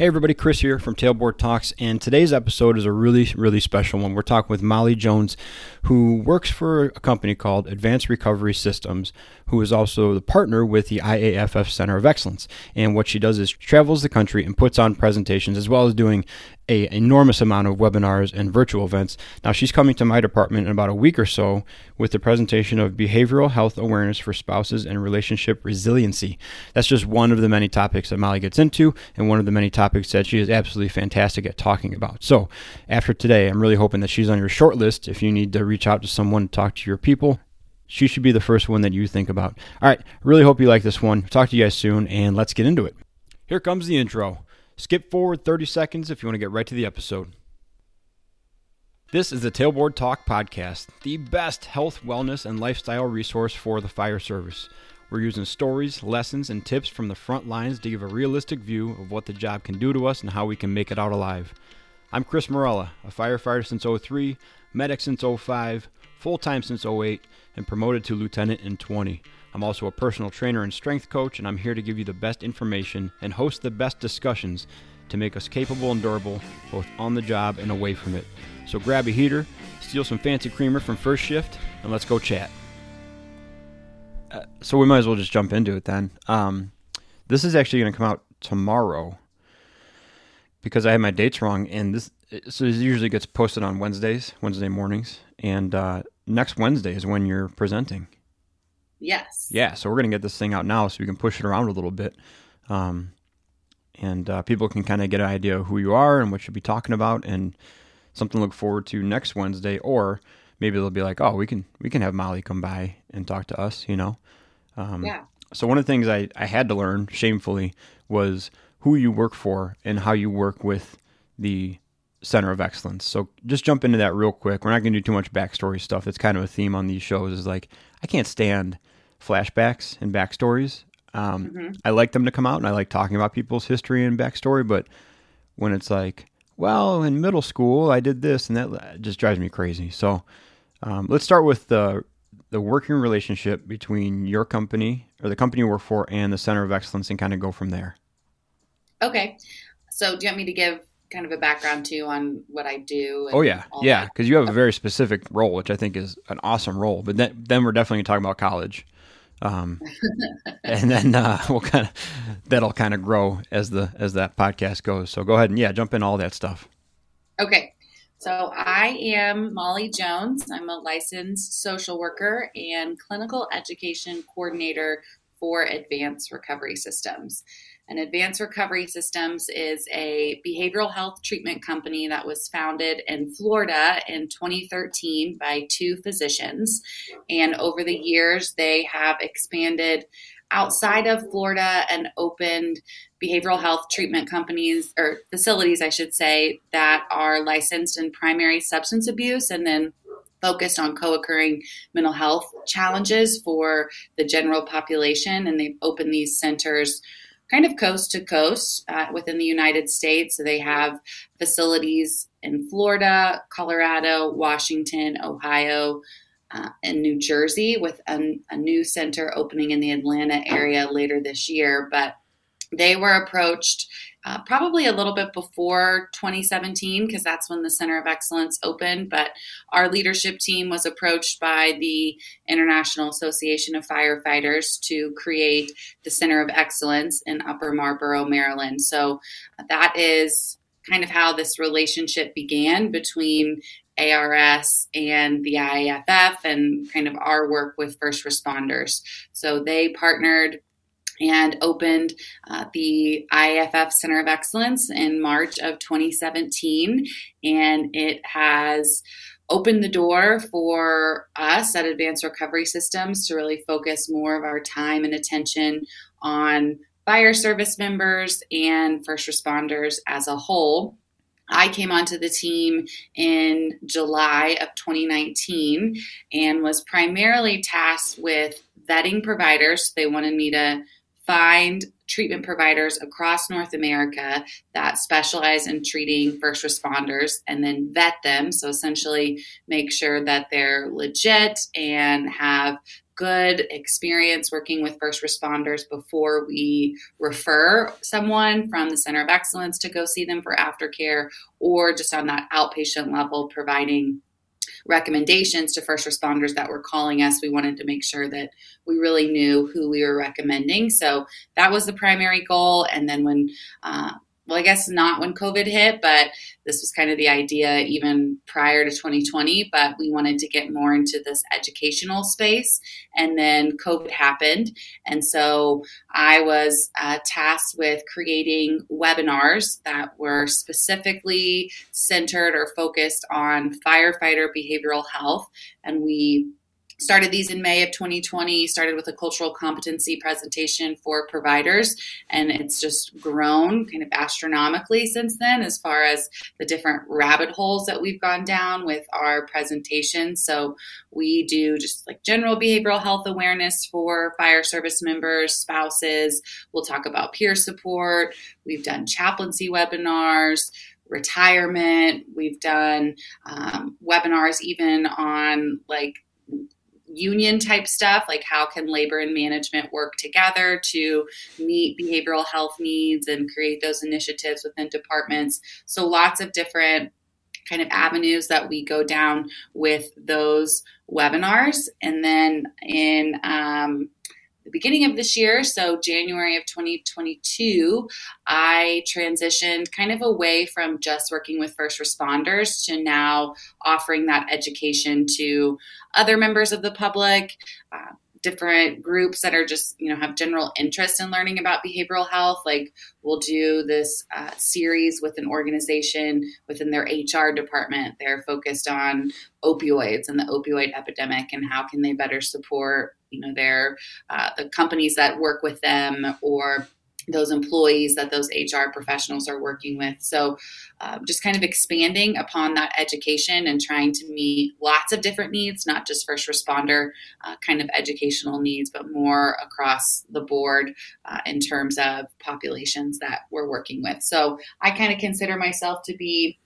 Hey everybody, Chris here from Tailboard Talks, and today's episode is a really, really special one. We're talking with Molly Jones, who works for a company called Advanced Recovery Systems, who is also the partner with the IAFF Center of Excellence. And what she does is travels the country and puts on presentations, as well as doing a enormous amount of webinars and virtual events. Now she's coming to my department in about a week or so with the presentation of behavioral health awareness for spouses and relationship resiliency. That's just one of the many topics that Molly gets into and one of the many topics that she is absolutely fantastic at talking about. So, after today, I'm really hoping that she's on your short list if you need to reach out to someone, to talk to your people. She should be the first one that you think about. All right, really hope you like this one. Talk to you guys soon and let's get into it. Here comes the intro. Skip forward 30 seconds if you want to get right to the episode. This is the Tailboard Talk Podcast, the best health, wellness, and lifestyle resource for the fire service. We're using stories, lessons, and tips from the front lines to give a realistic view of what the job can do to us and how we can make it out alive. I'm Chris Morella, a firefighter since 03, medic since 05, full time since 08, and promoted to lieutenant in 20. I'm also a personal trainer and strength coach, and I'm here to give you the best information and host the best discussions to make us capable and durable, both on the job and away from it. So grab a heater, steal some fancy creamer from first shift, and let's go chat. Uh, so we might as well just jump into it then. Um, this is actually going to come out tomorrow because I had my dates wrong, and this so it usually gets posted on Wednesdays, Wednesday mornings, and uh, next Wednesday is when you're presenting. Yes. Yeah, so we're gonna get this thing out now so we can push it around a little bit, um, and uh, people can kind of get an idea of who you are and what you'll be talking about, and something to look forward to next Wednesday. Or maybe they'll be like, "Oh, we can we can have Molly come by and talk to us," you know. Um, yeah. So one of the things I I had to learn shamefully was who you work for and how you work with the center of excellence. So just jump into that real quick. We're not going to do too much backstory stuff. It's kind of a theme on these shows. Is like I can't stand flashbacks and backstories. Um, mm-hmm. I like them to come out, and I like talking about people's history and backstory. But when it's like, well, in middle school I did this, and that just drives me crazy. So um, let's start with the the working relationship between your company or the company you work for and the Center of Excellence, and kind of go from there. Okay. So do you want me to give kind of a background too on what I do. oh yeah, yeah, because you have a very specific role, which I think is an awesome role. But then, then we're definitely talking about college, um, and then uh, we'll kind of that'll kind of grow as the as that podcast goes. So go ahead and yeah, jump in all that stuff. Okay. So I am Molly Jones. I'm a licensed social worker and clinical education coordinator for Advanced Recovery Systems. And Advanced Recovery Systems is a behavioral health treatment company that was founded in Florida in 2013 by two physicians. And over the years, they have expanded outside of Florida and opened behavioral health treatment companies or facilities, I should say, that are licensed in primary substance abuse and then focused on co occurring mental health challenges for the general population. And they've opened these centers kind of coast to coast uh, within the United States. So they have facilities in Florida, Colorado, Washington, Ohio, uh, and New Jersey, with a, a new center opening in the Atlanta area later this year. But they were approached uh, probably a little bit before 2017 because that's when the Center of Excellence opened. But our leadership team was approached by the International Association of Firefighters to create the Center of Excellence in Upper Marlboro, Maryland. So that is kind of how this relationship began between ARS and the IAFF and kind of our work with first responders. So they partnered and opened uh, the IAFF Center of Excellence in March of 2017. And it has opened the door for us at Advanced Recovery Systems to really focus more of our time and attention on fire service members and first responders as a whole. I came onto the team in July of 2019 and was primarily tasked with vetting providers. They wanted me to find treatment providers across North America that specialize in treating first responders and then vet them. So, essentially, make sure that they're legit and have good experience working with first responders before we refer someone from the Center of Excellence to go see them for aftercare or just on that outpatient level providing recommendations to first responders that were calling us. We wanted to make sure that we really knew who we were recommending. So that was the primary goal. And then when uh, well, I guess not when COVID hit, but this was kind of the idea even prior to 2020. But we wanted to get more into this educational space. And then COVID happened. And so I was uh, tasked with creating webinars that were specifically centered or focused on firefighter behavioral health. And we started these in May of 2020, started with a cultural competency presentation for providers, and it's just grown kind of astronomically since then as far as the different rabbit holes that we've gone down with our presentation. So we do just like general behavioral health awareness for fire service members, spouses. We'll talk about peer support. We've done chaplaincy webinars retirement. We've done um, webinars even on like union type stuff like how can labor and management work together to meet behavioral health needs and create those initiatives within departments. So lots of different kind of avenues that we go down with those webinars. And then in um, the beginning of this year, so January of 2022, I transitioned kind of away from just working with first responders to now offering that education to other members of the public. Uh, different groups that are just you know have general interest in learning about behavioral health. Like we'll do this uh, series with an organization within their hr department. They're focused on opioids and the opioid epidemic and how can they better support you know their uh, the companies that work with them or those employees that those HR professionals are working with. So, uh, just kind of expanding upon that education and trying to meet lots of different needs, not just first responder uh, kind of educational needs, but more across the board uh, in terms of populations that we're working with. So, I kind of consider myself to be.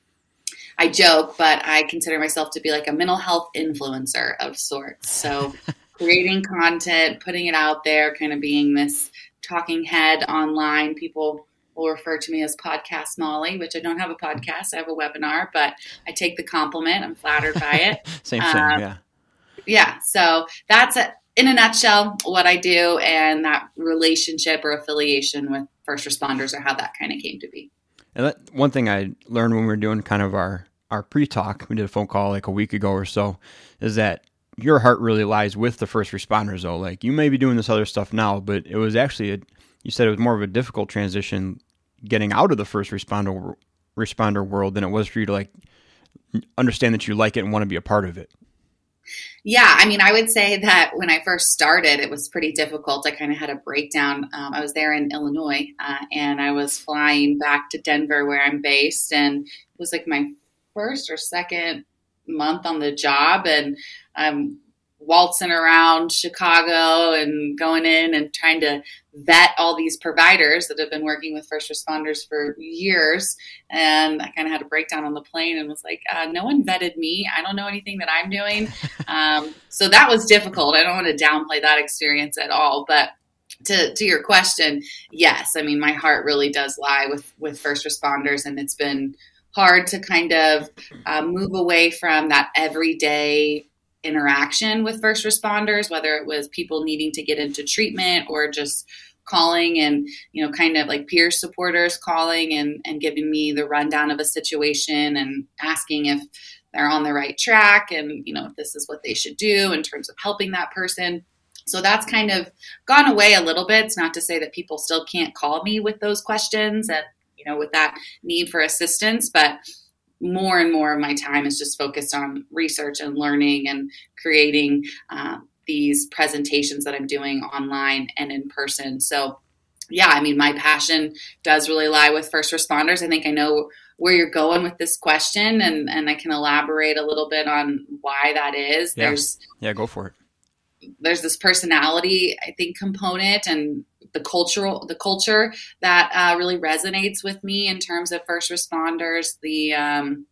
I joke, but I consider myself to be like a mental health influencer of sorts. So, creating content, putting it out there, kind of being this talking head online. People will refer to me as Podcast Molly, which I don't have a podcast. I have a webinar, but I take the compliment. I'm flattered by it. same thing, um, yeah. Yeah. So that's a, in a nutshell what I do and that relationship or affiliation with first responders or how that kind of came to be. And that, one thing I learned when we were doing kind of our, our pre-talk, we did a phone call like a week ago or so, is that your heart really lies with the first responders though like you may be doing this other stuff now but it was actually a, you said it was more of a difficult transition getting out of the first responder responder world than it was for you to like understand that you like it and want to be a part of it yeah, I mean, I would say that when I first started, it was pretty difficult. I kind of had a breakdown. Um, I was there in Illinois, uh, and I was flying back to Denver, where I'm based, and it was like my first or second month on the job and I'm waltzing around Chicago and going in and trying to vet all these providers that have been working with first responders for years. And I kind of had a breakdown on the plane and was like, uh, no one vetted me. I don't know anything that I'm doing. um, so that was difficult. I don't want to downplay that experience at all. But to, to your question, yes, I mean, my heart really does lie with, with first responders, and it's been hard to kind of uh, move away from that everyday interaction with first responders, whether it was people needing to get into treatment or just calling and you know kind of like peer supporters calling and and giving me the rundown of a situation and asking if they're on the right track and you know if this is what they should do in terms of helping that person. So that's kind of gone away a little bit. It's not to say that people still can't call me with those questions and you know, with that need for assistance. But more and more of my time is just focused on research and learning and creating uh, these presentations that I'm doing online and in person. So, yeah, I mean, my passion does really lie with first responders. I think I know where you're going with this question, and, and I can elaborate a little bit on why that is. Yeah. There's yeah, go for it. There's this personality, I think, component, and the cultural the culture that uh, really resonates with me in terms of first responders the um,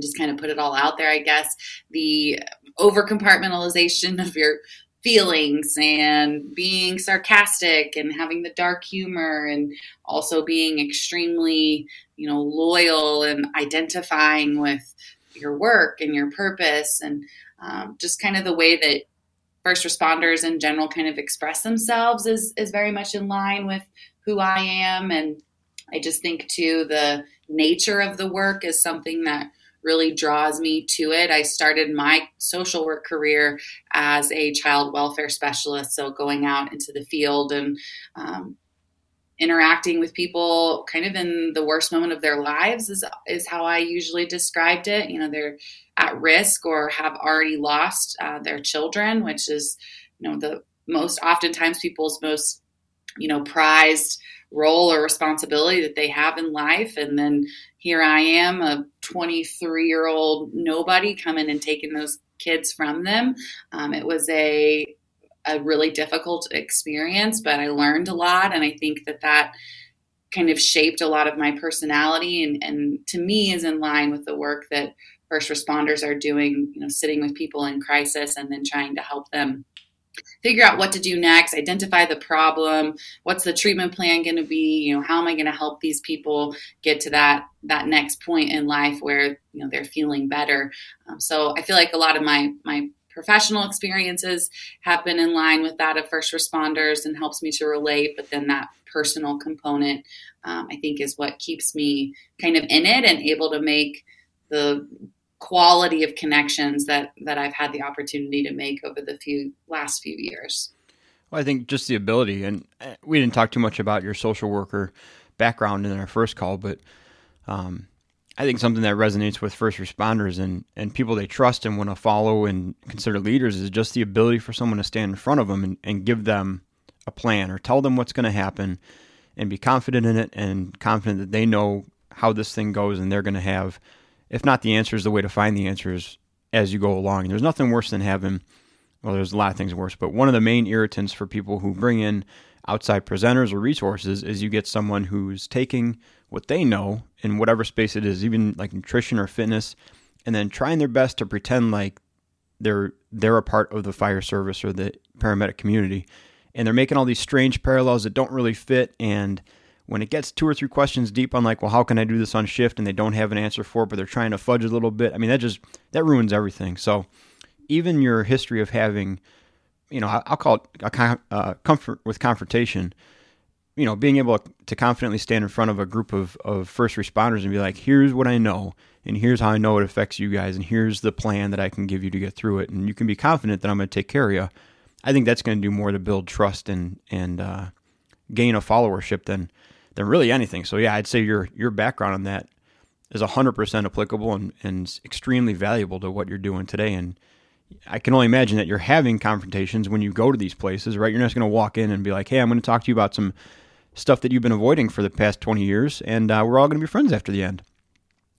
just kind of put it all out there i guess the over compartmentalization of your feelings and being sarcastic and having the dark humor and also being extremely you know loyal and identifying with your work and your purpose and um, just kind of the way that first responders in general kind of express themselves is is very much in line with who I am and I just think too the nature of the work is something that really draws me to it. I started my social work career as a child welfare specialist, so going out into the field and um, interacting with people kind of in the worst moment of their lives is is how I usually described it. You know, they're at risk or have already lost uh, their children, which is you know the most oftentimes people's most you know prized role or responsibility that they have in life. And then here i am a 23 year old nobody coming and taking those kids from them. Um, it was a a really difficult experience but i learned a lot. And i think that that kind of shaped a lot of my personality and, and to me is in line with the work that first responders are doing you know sitting with people in crisis and then trying to help them figure out what to do next, identify the problem, what's the treatment plan going to be, you know, how am I going to help these people get to that that next point in life where, you know, they're feeling better. Um, so I feel like a lot of my my professional experiences have been in line with that of first responders and helps me to relate, but then that personal component um, I think is what keeps me kind of in it and able to make the quality of connections that that I've had the opportunity to make over the few last few years. Well, I think just the ability, and uh, we didn't talk too much about your social worker background in our first call, but um, I think something that resonates with first responders and, and people they trust and want to follow and consider leaders is just the ability for someone to stand in front of them and, and give them a plan or tell them what's going to happen and be confident in it and confident that they know how this thing goes and they're going to have if not the answers, the way to find the answers as you go along. And there's nothing worse than having, well, there's a lot of things worse, but one of the main irritants for people who bring in outside presenters or resources is you get someone who's taking what they know in whatever space it is, even like nutrition or fitness, and then trying their best to pretend like they're they're a part of the fire service or the paramedic community. And they're making all these strange parallels that don't really fit and when it gets two or three questions deep on like, well, how can I do this on shift, and they don't have an answer for it, but they're trying to fudge a little bit. I mean, that just that ruins everything. So even your history of having, you know, I'll call it a uh, comfort with confrontation. You know, being able to confidently stand in front of a group of, of first responders and be like, here's what I know, and here's how I know it affects you guys, and here's the plan that I can give you to get through it, and you can be confident that I'm going to take care of you. I think that's going to do more to build trust and and uh, gain a followership than than really anything. So yeah, I'd say your your background on that is 100% applicable and, and extremely valuable to what you're doing today. And I can only imagine that you're having confrontations when you go to these places, right? You're not just going to walk in and be like, hey, I'm going to talk to you about some stuff that you've been avoiding for the past 20 years, and uh, we're all going to be friends after the end.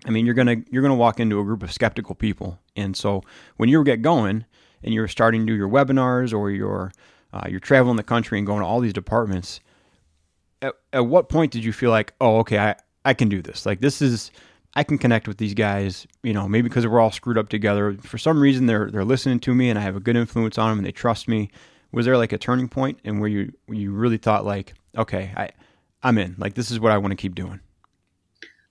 I mean, you're gonna you're gonna walk into a group of skeptical people, and so when you get going and you're starting to do your webinars or you're uh, you're traveling the country and going to all these departments, at, at what point did you feel like, oh, okay, I, I can do this? Like, this is, I can connect with these guys, you know, maybe because we're all screwed up together. For some reason, they're, they're listening to me and I have a good influence on them and they trust me. Was there like a turning point and where you, you really thought like, okay, I, I'm in, like, this is what I want to keep doing?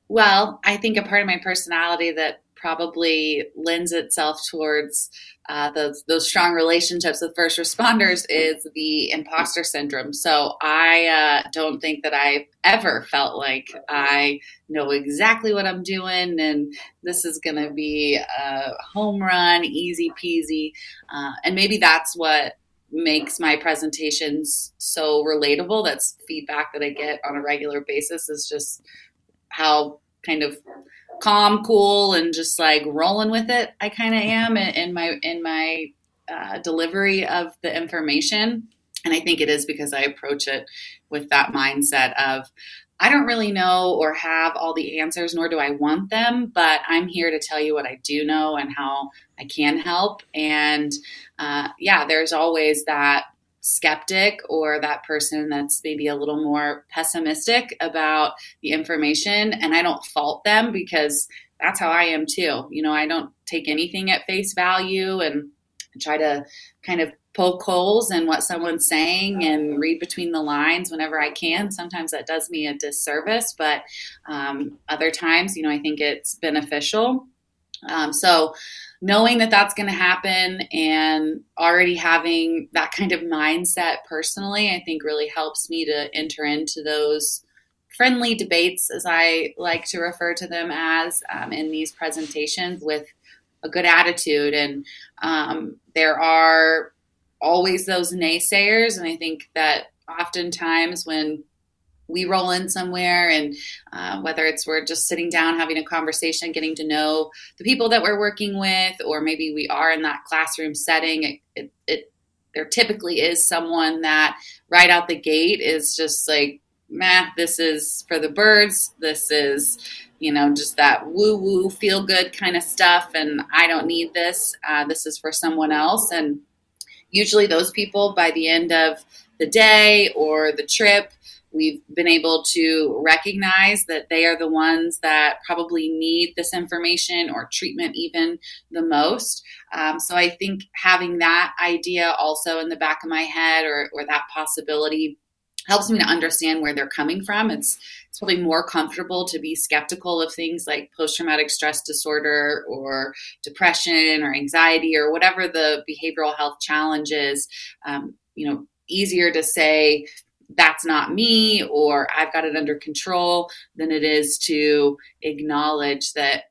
Well, I think a part of my personality that probably lends itself towards uh, those those strong relationships with first responders is the imposter syndrome. So I uh, don't think that I've ever felt like I know exactly what I'm doing and this is going to be a home run, easy peasy. Uh, and maybe that's what makes my presentations so relatable. That's feedback that I get on a regular basis is just how kind of calm, cool, and just like rolling with it. I kind of am in my in my uh, delivery of the information, and I think it is because I approach it with that mindset of I don't really know or have all the answers, nor do I want them, but I'm here to tell you what I do know and how I can help. And uh, yeah, there's always that skeptic or that person that's maybe a little more pessimistic about the information. And I don't fault them because that's how I am too. You know, I don't take anything at face value and try to kind of poke holes in what someone's saying and read between the lines whenever I can. Sometimes that does me a disservice, but um, other times, you know, I think it's beneficial. Um, so, knowing that that's going to happen and already having that kind of mindset personally, I think really helps me to enter into those friendly debates, as I like to refer to them as, um, in these presentations with a good attitude. And um, there are always those naysayers. And I think that oftentimes when we roll in somewhere and uh, whether it's we're just sitting down having a conversation getting to know the people that we're working with or maybe we are in that classroom setting it, it, it there typically is someone that right out the gate is just like meh this is for the birds this is you know just that woo woo feel good kind of stuff and i don't need this uh, this is for someone else. And usually those people by the end of the day or the trip we've been able to recognize that they are the ones that probably need this information or treatment even the most. Um, so I think having that idea also in the back of my head or, or that possibility helps me to understand where they're coming from. It's it's probably more comfortable to be skeptical of things like post traumatic stress disorder or depression or anxiety or whatever the behavioral health challenge is. Um, you know, easier to say that's not me or I've got it under control than it is to acknowledge that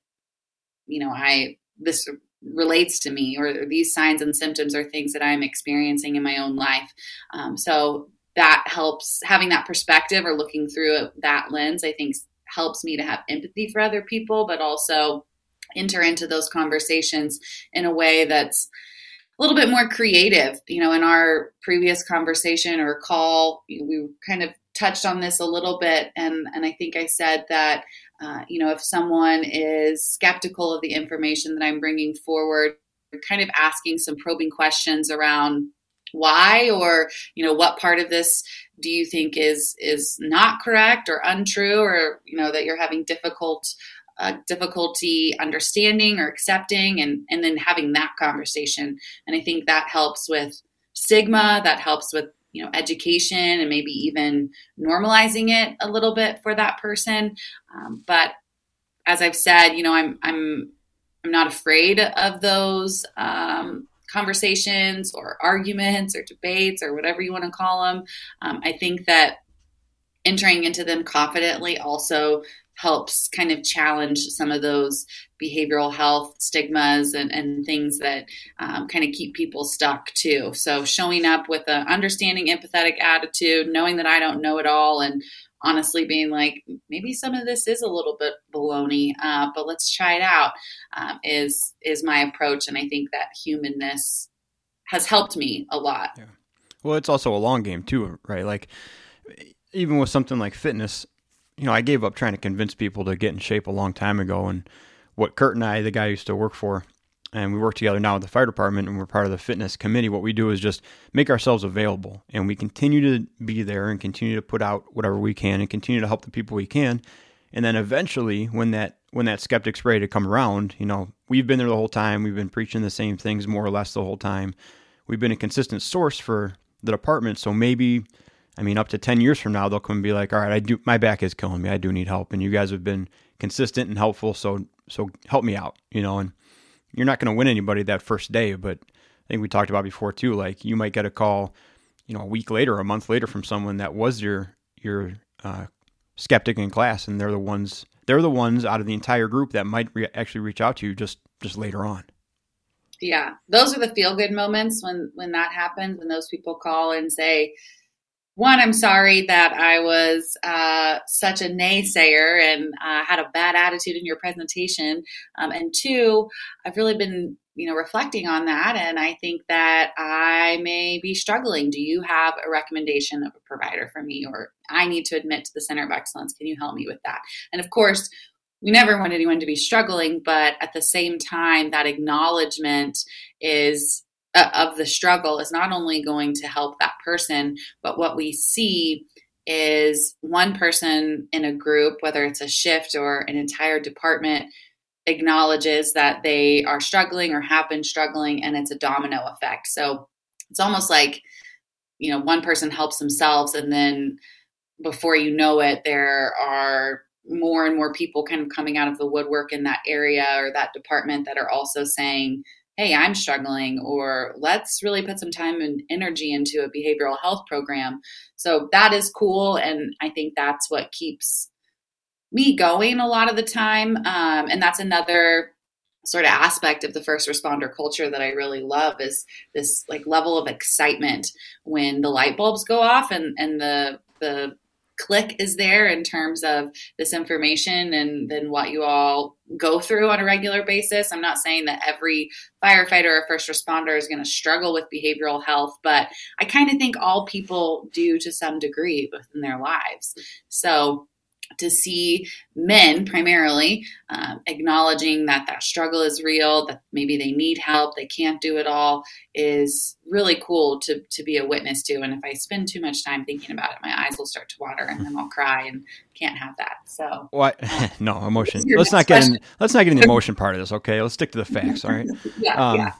you know I this relates to me or these signs and symptoms are things that I'm experiencing in my own life. Um, so that helps having that perspective or looking through that lens, I think helps me to have empathy for other people, but also enter into those conversations in a way that's a little bit more creative. You know, in our previous conversation or call, we kind of touched on this a little bit, and and I think I said that uh, you know if someone is skeptical of the information that I'm bringing forward, kind of asking some probing questions around why or you know what part of this do you think is is not correct or untrue or you know that you're having difficult uh, difficulty understanding or accepting and and then having that conversation and i think that helps with stigma that helps with you know education and maybe even normalizing it a little bit for that person um, but as i've said you know i'm i'm i'm not afraid of those um, conversations or arguments or debates or whatever you want to call them. Um, I think that entering into them confidently also helps kind of challenge some of those behavioral health stigmas and, and things that um, kind of keep people stuck too. So showing up with an understanding, empathetic attitude, knowing that I don't know it all, and honestly being like, maybe some of this is a little bit baloney, uh, but let's try it out. Um, is is my approach, and I think that humanness has helped me a lot. Yeah. Well, it's also a long game too, right? Like even with something like fitness, you know, I gave up trying to convince people to get in shape a long time ago, and what Kurt and I, the guy I used to work for, and we work together now with the fire department and we're part of the fitness committee what we do is just make ourselves available and we continue to be there and continue to put out whatever we can and continue to help the people we can. And then eventually when that when that skeptic's ready to come around you know we've been there the whole time we've been preaching the same things more or less the whole time. We've been a consistent source for the department so maybe i mean up to 10 years from now they'll come and be like all right i do my back is killing me i do need help and you guys have been consistent and helpful so so help me out you know and you're not going to win anybody that first day, but I think we talked about before too. Like you might get a call, you know, a week later, a month later from someone that was your your uh, skeptic in class, and they're the ones they're the ones out of the entire group that might re- actually reach out to you just just later on. Yeah, those are the feel good moments when when that happens, when those people call and say, one, I'm sorry that I was uh, such a naysayer and uh, had a bad attitude in your presentation. Um, and two, I've really been, you know, reflecting on that, and I think that I may be struggling. Do you have a recommendation of a provider for me, or I need to admit to the Center of Excellence? Can you help me with that? And of course, we never want anyone to be struggling, but at the same time, that acknowledgement is uh, of the struggle is not only going to help that person, but what we see is one person in a group, whether it's a shift or an entire department, acknowledges that they are struggling or have been struggling, and it's a domino effect. So it's almost like you know one person helps themselves and then before you know it there are more and more people kind of coming out of the woodwork in that area or that department that are also saying hey i'm struggling or let's really put some time and energy into a behavioral health program. So that is cool and i think that's what keeps me going a lot of the time. Um, and that's another sort of aspect of the first responder culture that I really love is this like level of excitement when the light bulbs go off and and the the click is there in terms of this information and then what you all go through on a regular basis. I'm not saying that every firefighter or first responder is going to struggle with behavioral health, but I kind of think all people do to some degree within their lives. So to see men primarily um, acknowledging that that struggle is real that maybe they need help they can't do it all is really cool to, to be a witness to. And if i spend too much time thinking about it my eyes will start to water and then i'll cry and can't have that. So what? no emotion. Let's not get in let's not get in the emotion part of this okay? Let's stick to the facts all right? Yeah, um, yeah.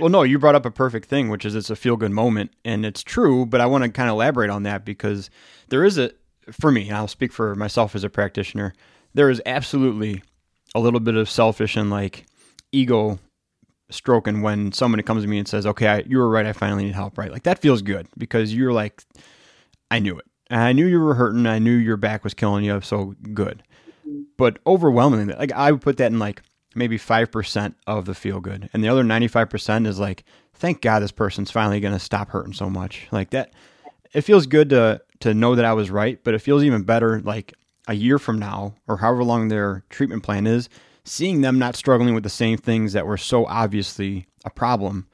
Well, no, you brought up a perfect thing, which is it's a feel good moment, and it's true. But I want to kind of elaborate on that because there is a for me, I'll speak for myself as a practitioner, there is absolutely a little bit of selfish and like ego stroking when somebody comes to me and says, "Okay, I, you were right. I finally need help." Right, like that feels good because you're like, I knew it. I knew you were hurting. I knew your back was killing you. So good. But overwhelmingly, like I would put that in like maybe five percent of the feel good, and the other ninety five percent is like, thank God this person's finally going to stop hurting so much. Like that, it feels good to to know that I was right, but it feels even better like a year from now or however long their treatment plan is, seeing them not struggling with the same things that were so obviously a problem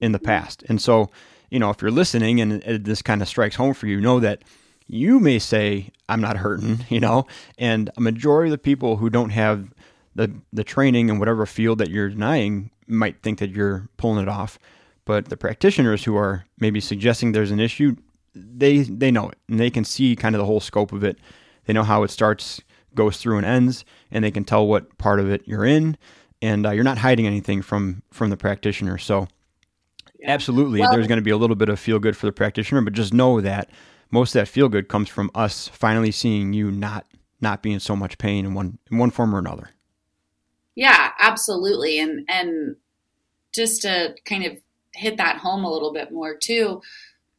in the past. And so, you know, if you're listening and this kind of strikes home for you, know that you may say, I'm not hurting, you know, and a majority of the people who don't have the, the training in whatever field that you're denying might think that you're pulling it off. But the practitioners who are maybe suggesting there's an issue they they know it and they can see kind of the whole scope of it. They know how it starts, goes through, and ends, and they can tell what part of it you're in, and uh, you're not hiding anything from from the practitioner. So, yeah. absolutely, well, there's going to be a little bit of feel good for the practitioner, but just know that most of that feel good comes from us finally seeing you not not be in so much pain in one in one form or another. Yeah, absolutely, and and just to kind of hit that home a little bit more too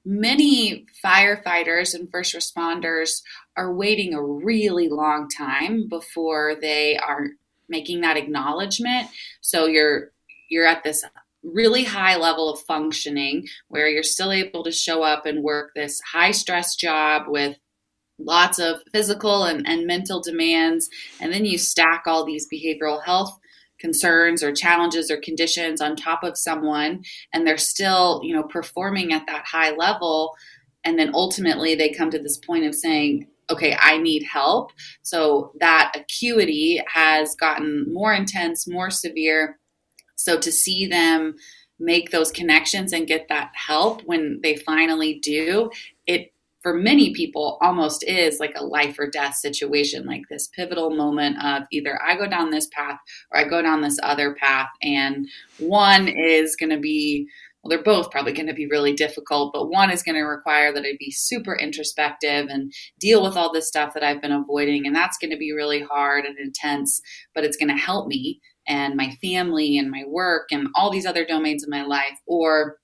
many firefighters and first responders are waiting a really long time before they are making that acknowledgement. So you're you're at this really high level of functioning where you're still able to show up and work this high stress job with lots of physical and, and mental demands. And then you stack all these behavioral health concerns or challenges or conditions on top of someone and they're still you know performing at that high level and then ultimately they come to this point of saying okay i need help. So that acuity has gotten more intense more severe. So to see them make those connections and get that help when they finally do it for many people almost is like a life or death situation, like this pivotal moment of either I go down this path or I go down this other path. And one is going to be, well, they're both probably going to be really difficult, but one is going to require that I be super introspective and deal with all this stuff that I've been avoiding. And that's going to be really hard and intense, but it's going to help me and my family and my work and all these other domains of my life. Or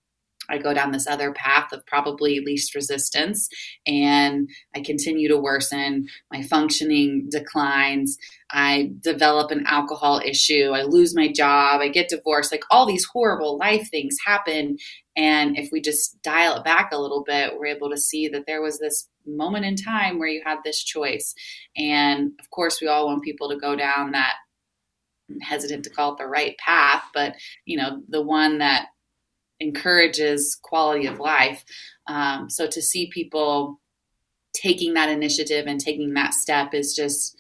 I go down this other path of probably least resistance and I continue to worsen. My functioning declines. I develop an alcohol issue. I lose my job. I get divorced. Like all these horrible life things happen. And if we just dial it back a little bit, we're able to see that there was this moment in time where you had this choice. And of course, we all want people to go down that hesitant to call it the right path, but you know, the one that encourages quality of life. Um, so to see people taking that initiative and taking that step is just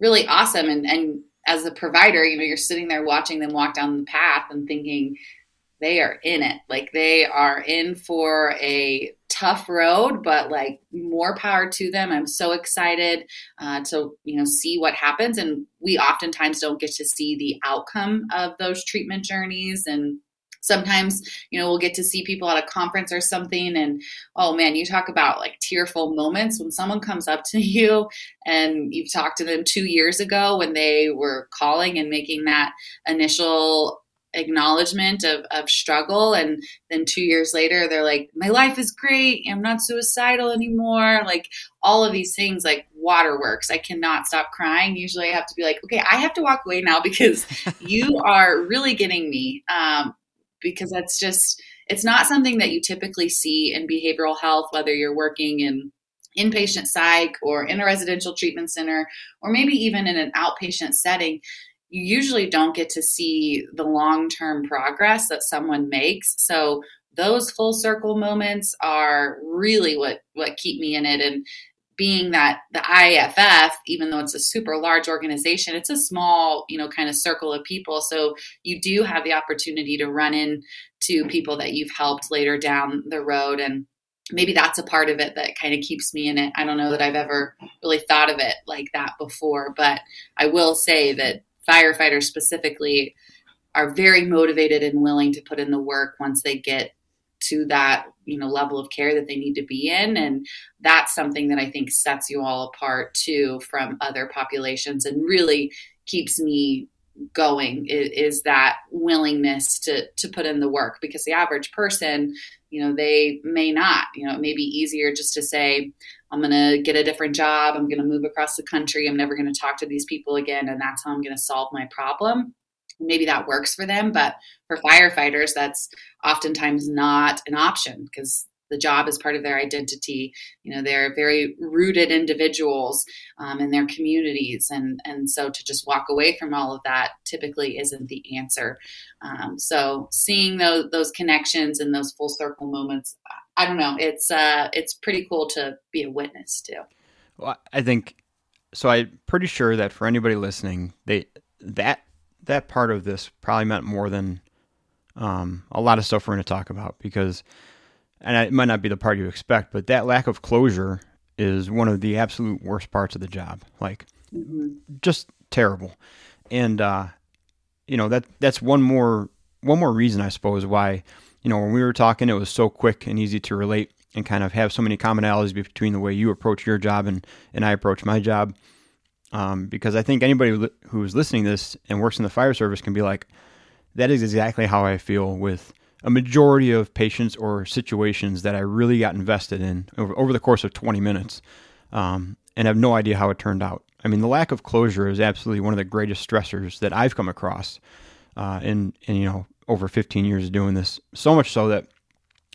really awesome. And, and as a provider, you know, you're sitting there watching them walk down the path and thinking they are in it. Like they are in for a tough road, but like more power to them. I'm so excited uh, to you know see what happens, and we oftentimes don't get to see the outcome of those treatment journeys and sometimes you know we'll get to see people at a conference or something and oh man you talk about like tearful moments when someone comes up to you and you've talked to them two years ago when they were calling and making that initial acknowledgement of, of struggle and then two years later they're like my life is great. I'm not suicidal anymore. Like all of these things like waterworks. I cannot stop crying. Usually i have to be like okay i have to walk away now because you are really getting me. Um, because that's just it's not something that you typically see in behavioral health whether you're working in inpatient psych or in a residential treatment center or maybe even in an outpatient setting you usually don't get to see the long-term progress that someone makes. So those full circle moments are really what what keep me in it. And being that the IAFF, even though it's a super large organization, it's a small, you know, kind of circle of people. So you do have the opportunity to run into people that you've helped later down the road. And maybe that's a part of it that kind of keeps me in it. I don't know that I've ever really thought of it like that before, but I will say that firefighters specifically are very motivated and willing to put in the work once they get to that you know level of care that they need to be in. And that's something that i think sets you all apart too from other populations and really keeps me going is, that willingness to to put in the work because the average person you know they may not you know it may be easier just to say i'm going to get a different job. I'm going to move across the country. I'm never going to talk to these people again and that's how i'm going to solve my problem maybe that works for them but for firefighters that's oftentimes not an option because the job is part of their identity. You know they're very rooted individuals um, in their communities and and so to just walk away from all of that typically isn't the answer. Um, so seeing those those connections and those full circle moments i don't know it's uh it's pretty cool to be a witness to. Well i think so i'm pretty sure that for anybody listening they that that part of this probably meant more than um, a lot of stuff we're going to talk about because, and it might not be the part you expect, but that lack of closure is one of the absolute worst parts of the job. Like, mm-hmm. just terrible. And uh, you know that that's one more one more reason I suppose why you know when we were talking it was so quick and easy to relate and kind of have so many commonalities between the way you approach your job and and I approach my job um, because I think anybody who's listening to this and works in the fire service can be like, that is exactly how I feel with a majority of patients or situations that I really got invested in over, over the course of 20 minutes um, and have no idea how it turned out. I mean, the lack of closure is absolutely one of the greatest stressors that I've come across uh, in, in, you know, over 15 years of doing this. So much so that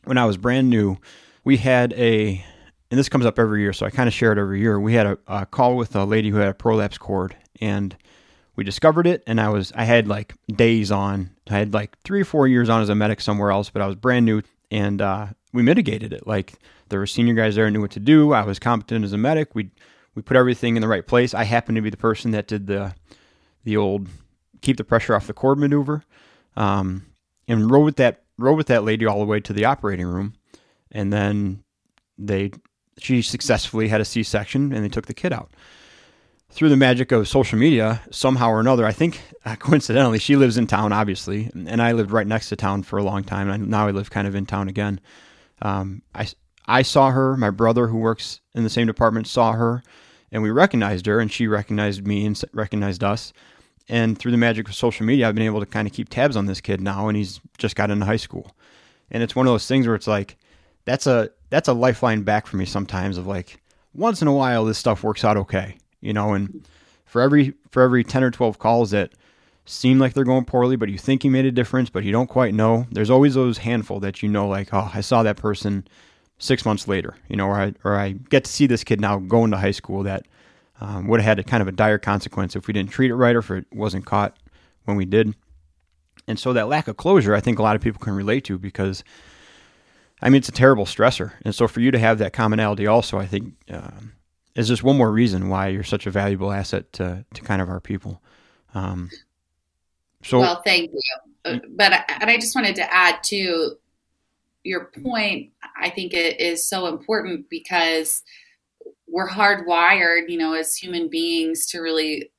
when I was brand new, we had a and this comes up every year, so I kind of share it every year. We had a, a, call with a lady who had a prolapse cord, and we discovered it. And I was I had like days on. I had like three or four years on as a medic somewhere else, but I was brand new, and uh, we mitigated it. Like there were senior guys there knew what to do. I was competent as a medic. We we put everything in the right place. I happened to be the person that did the the old keep the pressure off the cord maneuver, um, and rode with that rode with that lady all the way to the operating room, and then they she successfully had a C section and they took the kid out. Through the magic of social media, somehow or another, I think uh, coincidentally, she lives in town, obviously, and I lived right next to town for a long time. And now I live kind of in town again. Um, I, I saw her, my brother, who works in the same department, saw her, and we recognized her, and she recognized me and recognized us. And through the magic of social media, I've been able to kind of keep tabs on this kid now, and he's just got into high school. And it's one of those things where it's like, that's a that's a lifeline back for me sometimes of like once in a while this stuff works out okay, you know, and for every for every 10 or 12 calls that seem like they're going poorly, but you think you made a difference, but you don't quite know. There's always those handful that you know, like, oh, I saw that person six months later, you know, or I, or I get to see this kid now going to high school that um, would have had a kind of a dire consequence if we didn't treat it right or if it wasn't caught when we did. And so that lack of closure, I think a lot of people can relate to because I mean, it's a terrible stressor. And so for you to have that commonality also, I think, um, is just one more reason why you're such a valuable asset to, to kind of our people. Um, so, well, thank you. Uh, but, and I just wanted to add to your point, I think it is so important because we're hardwired, you know, as human beings to really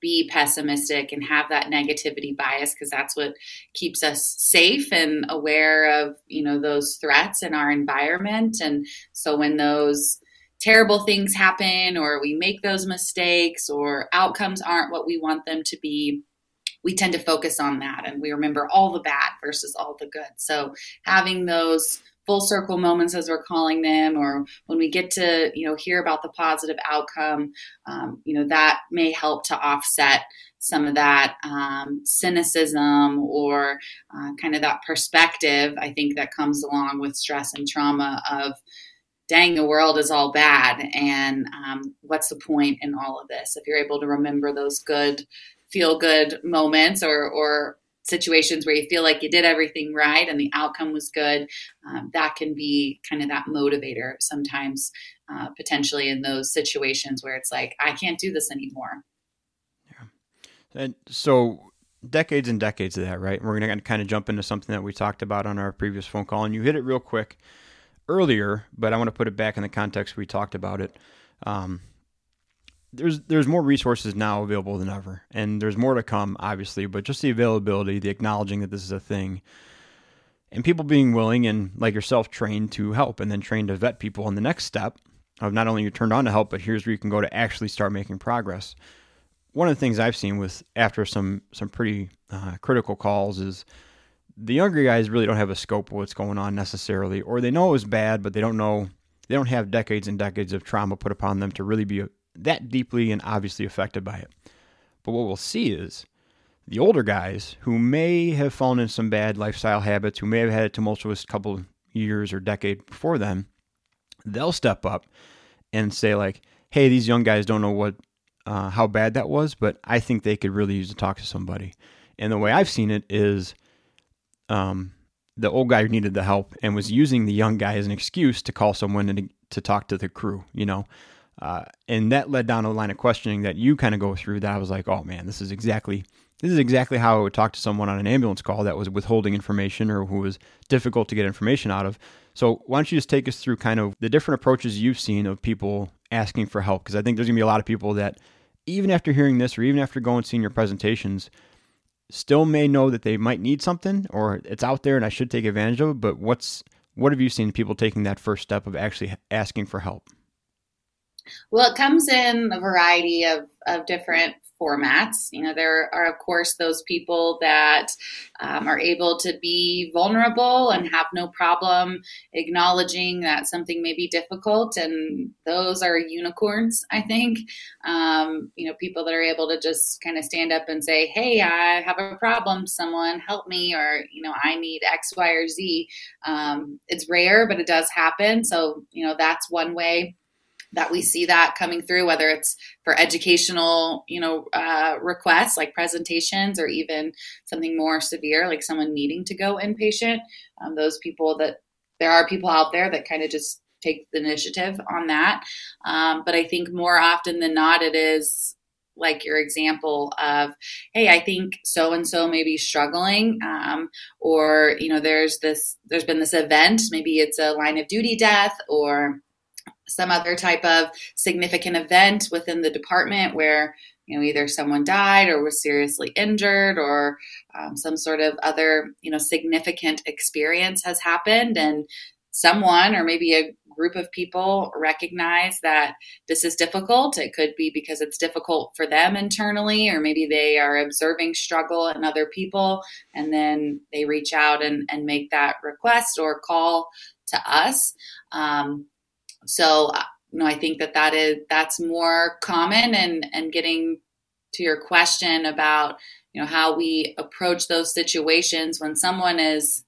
be pessimistic and have that negativity bias because that's what keeps us safe and aware of you know those threats in our environment. And so when those terrible things happen or we make those mistakes or outcomes aren't what we want them to be we tend to focus on that. And we remember all the bad versus all the good. So having those full circle moments as we're calling them or when we get to you know hear about the positive outcome um, you know that may help to offset some of that um, cynicism or uh, kind of that perspective i think that comes along with stress and trauma of dang the world is all bad and um, what's the point in all of this? If you're able to remember those good feel good moments or or situations where you feel like you did everything right and the outcome was good, um, that can be kind of that motivator sometimes, uh, potentially in those situations where it's like, I can't do this anymore. Yeah. And so, decades and decades of that, right? We're going to kind of jump into something that we talked about on our previous phone call, and you hit it real quick earlier, but I want to put it back in the context we talked about it. Um, there's there's more resources now available than ever, and there's more to come, obviously. But just the availability, the acknowledging that this is a thing, and people being willing and like yourself trained to help, and then trained to vet people on the next step of not only you turned on to help, but here's where you can go to actually start making progress. One of the things I've seen with after some some pretty uh, critical calls is the younger guys really don't have a scope of what's going on necessarily, or they know it was bad, but they don't know they don't have decades and decades of trauma put upon them to really be that deeply and obviously affected by it. But what we'll see is the older guys who may have fallen in some bad lifestyle habits, who may have had a tumultuous couple years or decade before them, they'll step up and say like, "Hey, these young guys don't know what uh, how bad that was, but I think they could really use to talk to somebody." And the way I've seen it is, um, the old guy needed the help and was using the young guy as an excuse to call someone and to, to talk to the crew. You know, uh, and that led down a line of questioning that you kind of go through that I was like, oh man, this is exactly this is exactly how I would talk to someone on an ambulance call that was withholding information or who was difficult to get information out of. So why don't you just take us through kind of the different approaches you've seen of people asking for help? Because I think there's gonna be a lot of people that even after hearing this or even after going and seeing your presentations, still may know that they might need something or it's out there and I should take advantage of it. But what's what have you seen people taking that first step of actually asking for help? Well, it comes in a variety of, of different formats. You know, there are, of course, those people that um, are able to be vulnerable and have no problem acknowledging that something may be difficult. And those are unicorns, I think. Um, you know, people that are able to just kind of stand up and say, hey, I have a problem. Someone help me, or, you know, I need X, Y, or Z. Um, it's rare, but it does happen. So, you know, that's one way that we see that coming through, whether it's for educational, you know, uh, requests like presentations, or even something more severe like someone needing to go inpatient. Um, those people that there are people out there that kind of just take the initiative on that. Um, but I think more often than not, it is like your example of hey i think so and so may be struggling um, or you know there's this there's been this event maybe it's a line of duty death or some other type of significant event within the department where you know either someone died or was seriously injured or um, some sort of other you know significant experience has happened and someone or maybe a group of people recognize that this is difficult. It could be because it's difficult for them internally or maybe they are observing struggle in other people and then they reach out and, and make that request or call to us. Um, so, uh, you know, I think that that is that's more common and and getting to your question about you know how we approach those situations when someone is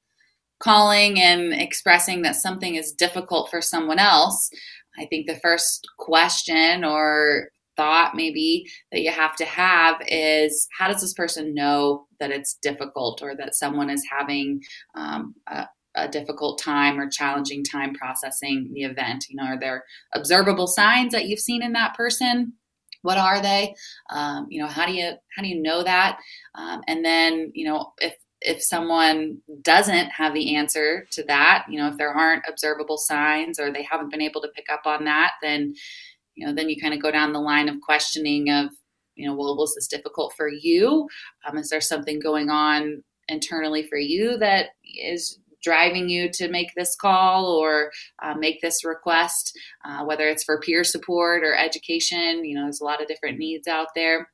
calling and expressing that something is difficult for someone else i think the first question or thought maybe that you have to have is how does this person know that it's difficult or that someone is having um, a, a difficult time or challenging time processing the event? You know, are there observable signs that you've seen in that person? What are they? Um, you know, how do you how do you know that? Um, and then, you know, if if someone doesn't have the answer to that, you know, if there aren't observable signs or they haven't been able to pick up on that, then you know, then you kind of go down the line of questioning of you know, well, was this difficult for you? Um, is there something going on internally for you that is driving you to make this call or uh, make this request, uh, whether it's for peer support or education. You know, there's a lot of different needs out there.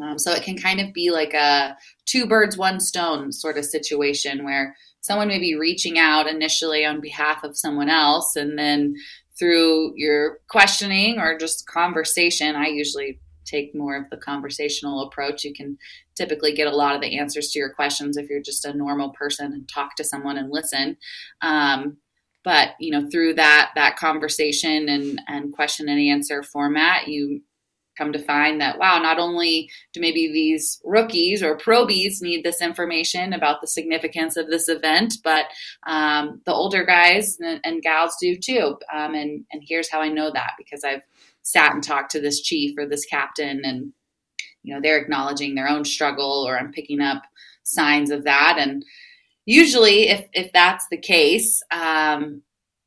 Um, so it can kind of be like a two birds, one stone sort of situation where someone may be reaching out initially on behalf of someone else, and then through your questioning or just conversation, I usually take more of the conversational approach. You can typically get a lot of the answers to your questions if you're just a normal person and talk to someone and listen. Um, but you know, through that that conversation and and question and answer format, you come to find that wow not only do maybe these rookies or probies need this information about the significance of this event but um, the older guys and, and gals do too um, and and here's how i know that because i've sat and talked to this chief or this captain and you know they're acknowledging their own struggle or i'm picking up signs of that. And usually if if that's the case um,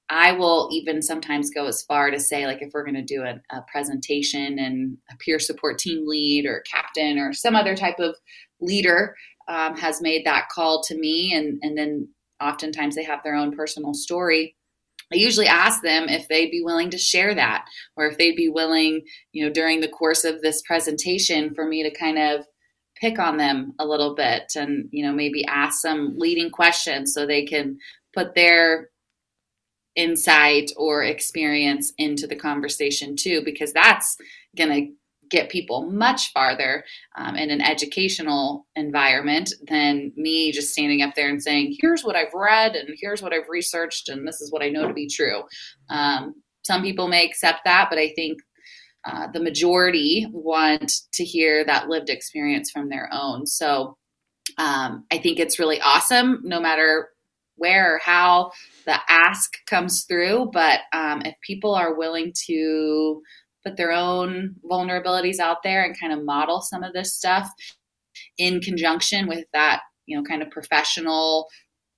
i will even sometimes go as far to say like if we're going to do a, a, presentation and a peer support team lead or captain or some other type of leader um, has made that call to me. And and then oftentimes they have their own personal story I usually ask them if they'd be willing to share that or if they'd be willing, you know, during the course of this presentation for me to kind of pick on them a little bit and, you know, maybe ask some leading questions so they can put their insight or experience into the conversation too, because that's going to get people much farther um, in an educational environment than me just standing up there and saying, here's what I've read and here's what I've researched and this is what I know to be true. Um, some people may accept that, but I think uh, the majority want to hear that lived experience from their own. So um, I think it's really awesome, no matter where or how the ask comes through. But um, if people are willing to put their own vulnerabilities out there and kind of model some of this stuff in conjunction with that, you know, kind of professional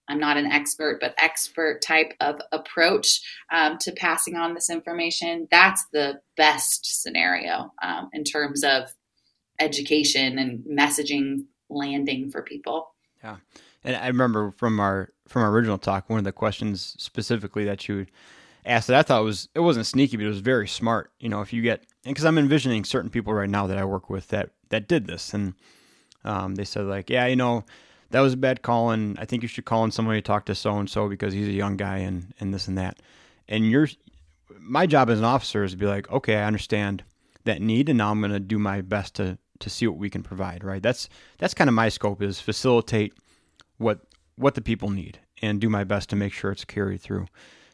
I'm not an expert, but expert type of approach um, to passing on this information. That's the best scenario um, in terms of education and messaging landing for people. Yeah, and I remember from our from our original talk, one of the questions specifically that you that I thought was it wasn't sneaky, but it was very smart. You know, if you get because I'm envisioning certain people right now that I work with that that did this, and um, they said like, yeah, you know, that was a bad call, and I think you should call in somebody to talk to so and so because he's a young guy and and this and that. And your my job as an officer is to be like, okay, I understand that need, and now I'm going to do my best to to see what we can provide. Right? That's that's kind of my scope is facilitate what what the people need and do my best to make sure it's carried through.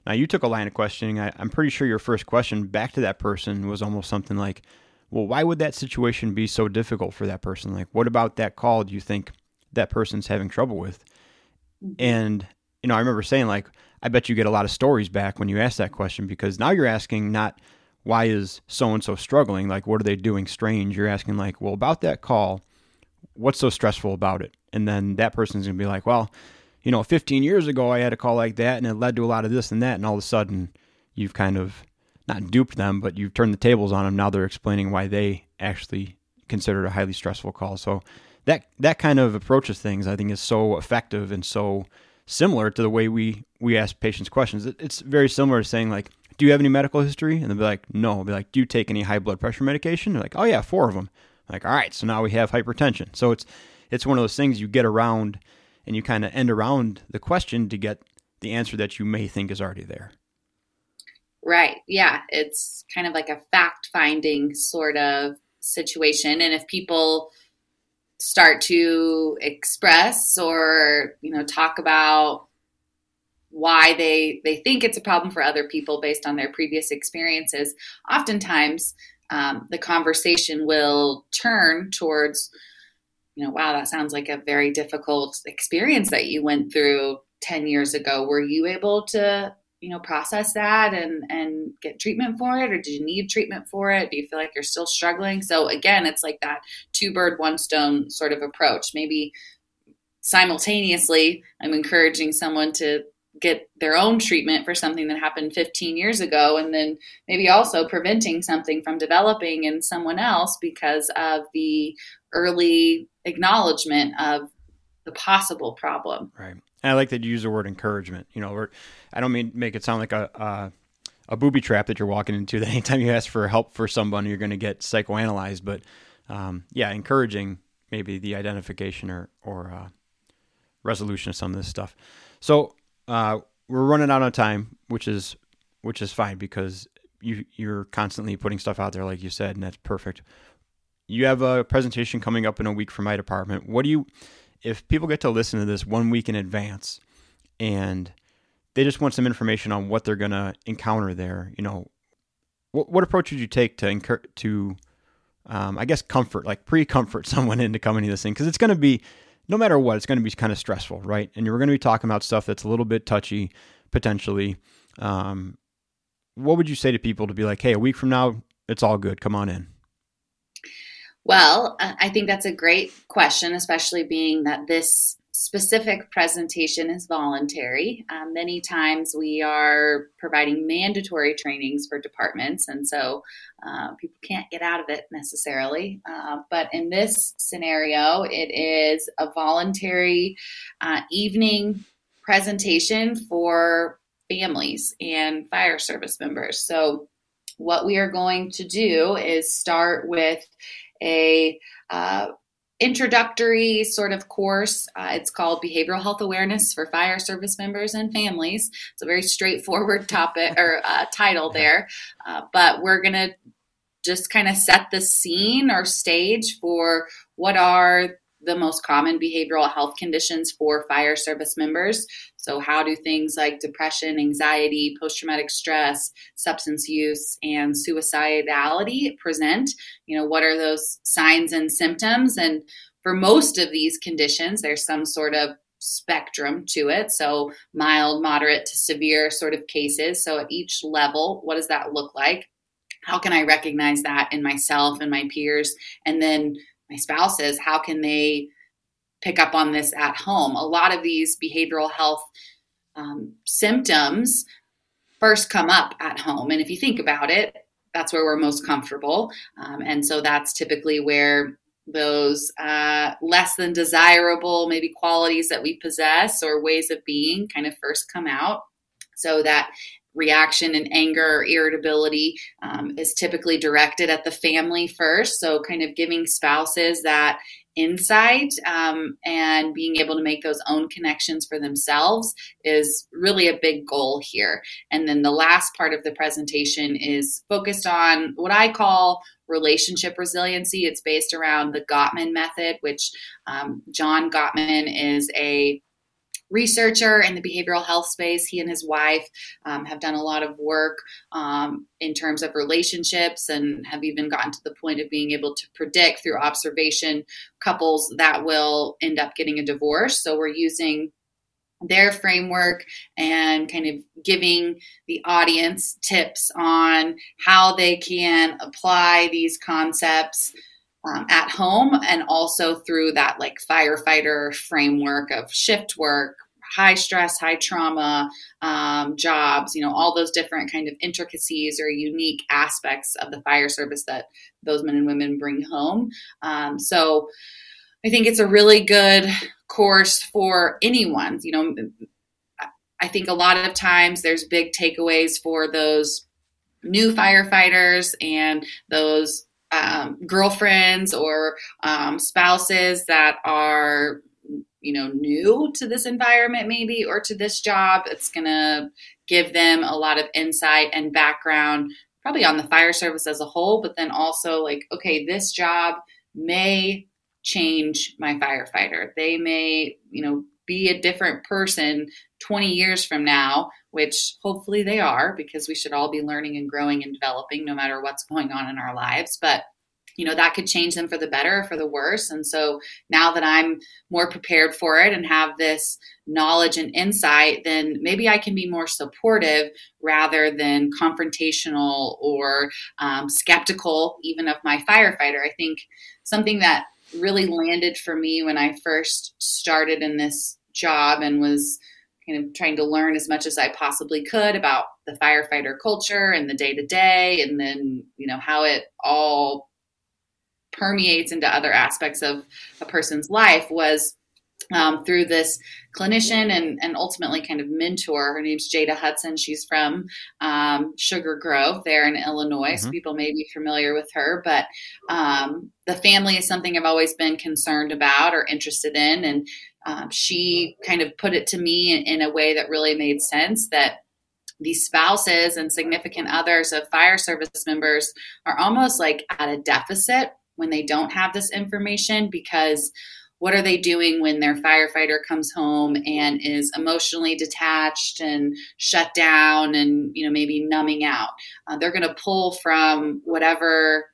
Now, you took a line of questioning. I, am pretty sure your first question back to that person was almost something like, well, why would that situation be so difficult for that person? Like, what about that call do you think that person's having trouble with? Mm-hmm. And, you know, I remember saying, like, I bet you get a lot of stories back when you ask that question because now you're asking not why is so and so struggling? Like, what are they doing strange? You're asking, like, well, about that call, what's so stressful about it? And then that person's going to be like, well, you know, 15 years ago I had a call like that and it led to a lot of this and that. And all of a sudden you've kind of not duped them, but you've turned the tables on them. Now they're explaining why they actually considered a highly stressful call. So that, that kind of approaches things, I think is so effective and so similar to the way we, we ask patients questions. It's very similar to saying like, do you have any medical history? And they'll be like, no. I'll be like, do you take any high blood pressure medication? They're like, oh yeah, four of them. I'm like, all right, so now we have hypertension. So it's, it's one of those things you get around and you kind of end around the question to get the answer that you may think is already there. Right. Yeah. It's kind of like a fact finding sort of situation. And if people start to express or, you know, talk about why they they think it's a problem for other people based on their previous experiences oftentimes um, the conversation will turn towards you know, wow, that sounds like a very difficult experience that you went through 10 years ago. Were you able to, you know, process that and and get treatment for it or did you need treatment for it? Do you feel like you're still struggling? So again, it's like that two bird one stone sort of approach. Maybe simultaneously I'm encouraging someone to get their own treatment for something that happened 15 years ago and then maybe also preventing something from developing in someone else because of the early acknowledgement of the possible problem. Right. And i like that you use the word encouragement you know i don't mean make it sound like a, a a booby trap that you're walking into that anytime you ask for help for someone you're going to get psychoanalyzed but um, yeah encouraging maybe the identification or or uh, resolution of some of this stuff. So uh, we're running out of time, which is which is fine because you you're constantly putting stuff out there, like you said, and that's perfect. You have a presentation coming up in a week for my department. What do you, if people get to listen to this one week in advance, and they just want some information on what they're going to encounter there, you know, what what approach would you take to incur to, um, I guess, comfort, like pre-comfort someone into coming to this thing because it's going to be no matter what, it's going to be kind of stressful, right? And you're going to be talking about stuff that's a little bit touchy, potentially. Um, what would you say to people to be like, hey, a week from now, it's all good. Come on in. Well, I think that's a great question, especially being that this specific presentation is voluntary. Um, many times we are providing mandatory trainings for departments, and so uh, people can't get out of it necessarily. Uh, but in this scenario, it is a voluntary uh, evening presentation for families and fire service members. So, what we are going to do is start with a uh, introductory sort of course. Uh, it's called Behavioral Health Awareness for Fire Service Members and Families. It's a very straightforward topic or uh, title there, uh, but we're going to just kind of set the scene or stage for what are the most common behavioral health conditions for fire service members. So, how do things like depression, anxiety, post traumatic stress, substance use, and suicidality present? You know, what are those signs and symptoms? And for most of these conditions, there's some sort of spectrum to it. So, mild, moderate to severe sort of cases. So, at each level, what does that look like? How can I recognize that in myself and my peers? And then my spouse is how can they pick up on this at home? A lot of these behavioral health um, symptoms first come up at home. And if you think about it, that's where we're most comfortable. Um, and so that's typically where those uh, less than desirable, maybe qualities that we possess or ways of being kind of first come out. So that reaction and anger or irritability um, is typically directed at the family first. So, kind of giving spouses that insight um, and being able to make those own connections for themselves is really a big goal here. And then the last part of the presentation is focused on what I call relationship resiliency. It's based around the Gottman method, which um, John Gottman is a researcher in the behavioral health space. He and his wife um, have done a lot of work um, in terms of relationships and have even gotten to the point of being able to predict through observation couples that will end up getting a divorce. So we're using their framework and kind of giving the audience tips on how they can apply these concepts um, at home and also through that like firefighter framework of shift work high stress high trauma um, jobs you know all those different kind of intricacies or unique aspects of the fire service that those men and women bring home. Um, so i think it's a really good course for anyone you know i think a lot of times there's big takeaways for those new firefighters and those um, girlfriends or um, spouses that are you know new to this environment maybe or to this job it's going to give them a lot of insight and background probably on the fire service as a whole but then also like okay this job may change my firefighter. They may you know be a different person 20 years from now which hopefully they are because we should all be learning and growing and developing no matter what's going on in our lives. But you know that could change them for the better or for the worse and so now that i'm more prepared for it and have this knowledge and insight then maybe i can be more supportive rather than confrontational or um, skeptical even of my firefighter i think something that really landed for me when i first started in this job and was kind of trying to learn as much as I possibly could about the firefighter culture and the day to day, and then you know how it all permeates into other aspects of a person's life was um, through this clinician and, and ultimately kind of mentor. Her name's Jada Hudson. She's from um, Sugar Grove there in Illinois. Mm-hmm. So people may be familiar with her, but um, the family is something I've always been concerned about or interested in. And um, she kind of put it to me in, in a way that really made sense that these spouses and significant others of fire service members are almost like at a deficit when they don't have this information because what are they doing when their firefighter comes home and is emotionally detached and shut down and you know maybe numbing out? Uh, they're going to pull from whatever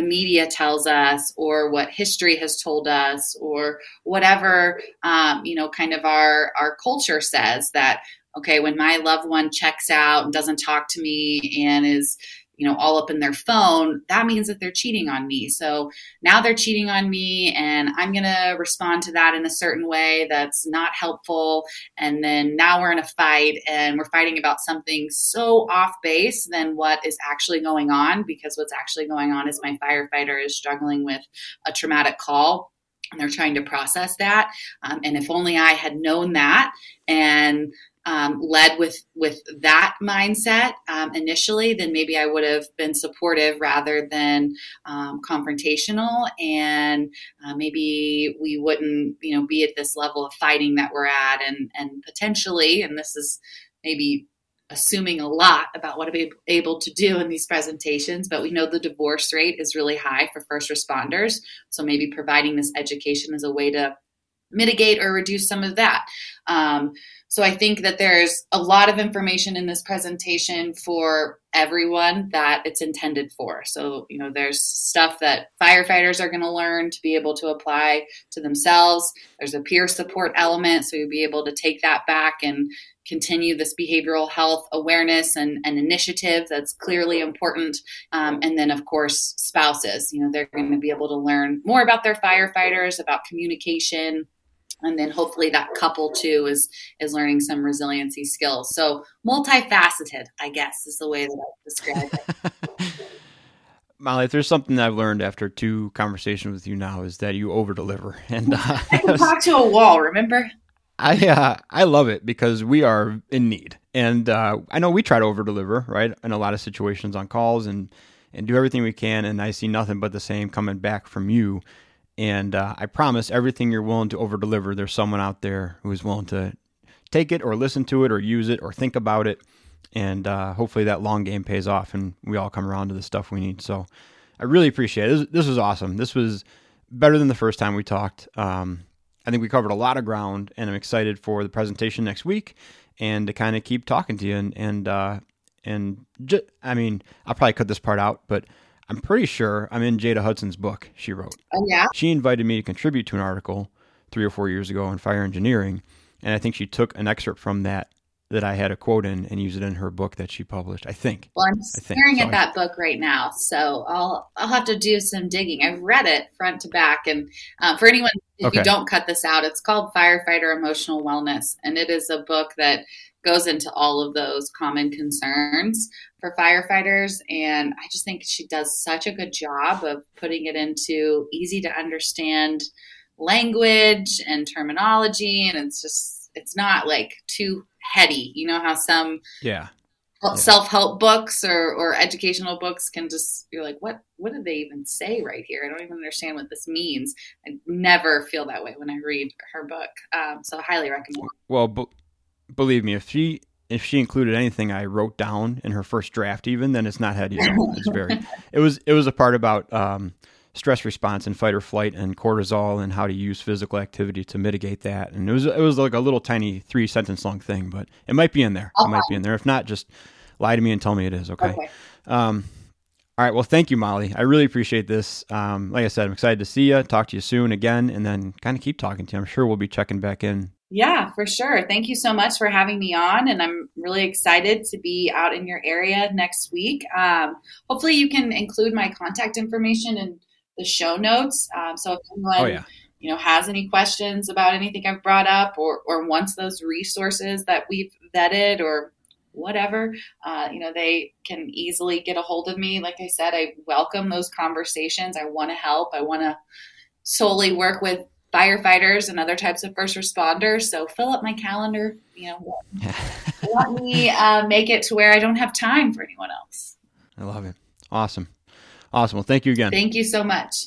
the media tells us or what history has told us or whatever um, you know kind of our our culture says that okay when my loved one checks out and doesn't talk to me and is you know all up in their phone that means that they're cheating on me. So now they're cheating on me and i'm going to respond to that in a certain way that's not helpful. And then now we're in a fight and we're fighting about something so off base than what is actually going on because what's actually going on is my firefighter is struggling with a traumatic call and they're trying to process that. Um, and if only i had known that and um, led with with that mindset um, initially, then maybe I would have been supportive rather than um, confrontational, and uh, maybe we wouldn't, you know, be at this level of fighting that we're at, and and potentially, and this is maybe assuming a lot about what I'm able to do in these presentations, but we know the divorce rate is really high for first responders, so maybe providing this education is a way to mitigate or reduce some of that. So I think that there's a lot of information in this presentation for everyone that it's intended for. So, you know, there's stuff that firefighters are going to learn to be able to apply to themselves. There's a peer support element, so you'll be able to take that back and continue this behavioral health awareness and, and initiative that's clearly important. Um, and then, of course, spouses. You know, they're going to be able to learn more about their firefighters, about communication, and then hopefully that couple too is is learning some resiliency skills so multifaceted i guess is the way that i describe it Molly, if there's something I've learned after two conversations with you now is that you over deliver, and uh, I can talk to a wall. Remember? I uh, I love it because we are in need, and uh, I know we try to over deliver, right, in a lot of situations on calls and and do everything we can, and I see nothing but the same coming back from you. And uh, I promise everything you're willing to over deliver, there's someone out there who is willing to take it or listen to it or use it or think about it. And uh, hopefully that long game pays off and we all come around to the stuff we need. So I really appreciate it. This, this was awesome. This was better than the first time we talked. Um, I think we covered a lot of ground and I'm excited for the presentation next week and to kind of keep talking to you. And, and, uh, and I mean, I'll probably cut this part out, but I'm pretty sure I'm in Jada Hudson's book she wrote. Oh, yeah? She invited me to contribute to an article three or four years ago on fire engineering. And I think she took an excerpt from that that I had a quote in and used it in her book that she published. I think. Well, I'm staring so at I, that book right now, so I'll I'll have to do some digging. I've read it front to back, and uh, for anyone if okay. you don't cut this out, it's called Firefighter Emotional Wellness, and it is a book that goes into all of those common concerns for firefighters. And I just think she does such a good job of putting it into easy to understand language and terminology. And it's just, it's not like too heady. You know how some yeah. self-help books or, or educational books can just you're like what what did they even say right here i don't even understand what this means i never feel that way when i read her book um, so I highly recommend well believe me, if she if she included anything I wrote down in her first draft, even then it's not heady at all. It's very. it was it was a part about um, stress response and fight or flight and cortisol and how to use physical activity to mitigate that. And it was it was like a little tiny three sentence long thing, but it might be in there. Okay. It might be in there. If not, just lie to me and tell me it is. Okay. okay. Um, all right. Well, thank you, Molly. I really appreciate this. Um, like I said, I'm excited to see you, talk to you soon again, and then kind of keep talking to you. I'm sure we'll be checking back in yeah, for sure. Thank you so much for having me on. And I'm really excited to be out in your area next week. Um, hopefully, you can include my contact information in the show notes. Um, so if anyone oh, yeah. you know has any questions about anything I've brought up or or wants those resources that we've vetted or whatever, uh, you know, they can easily get a hold of me. Like I said, I welcome those conversations. I want to help. I want to solely work with firefighters and other types of first responders. So fill up my calendar. You know, let me uh, make it to where I don't have time for anyone else. I love it. Awesome. Awesome. Well, thank you again. Thank you so much.